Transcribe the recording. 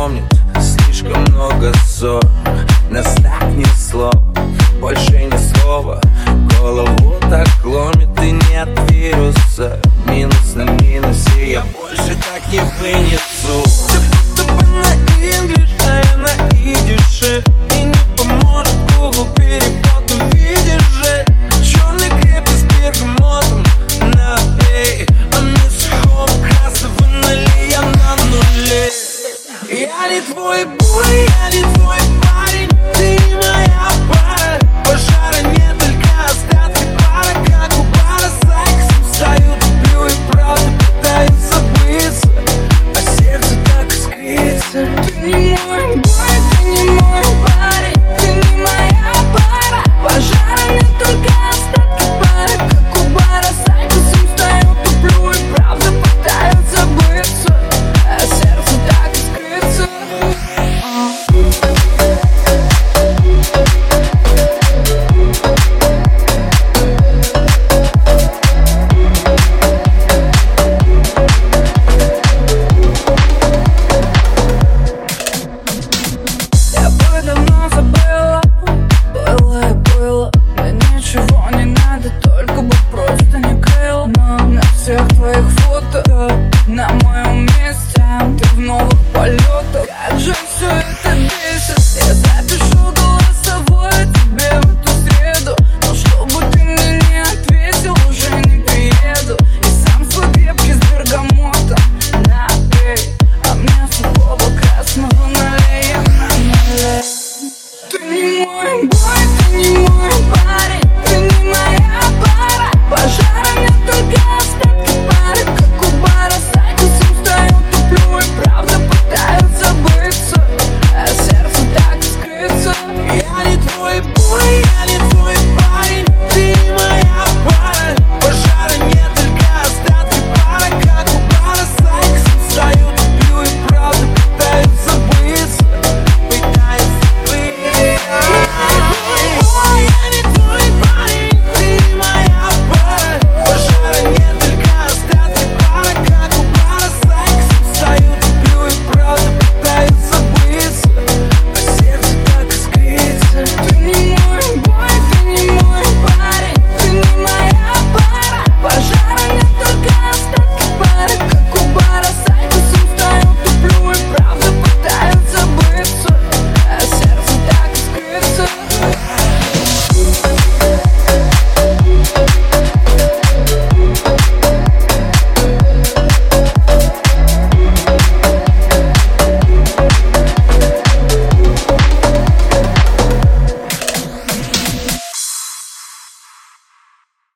запомнить Слишком много ссор Нас boy, boy,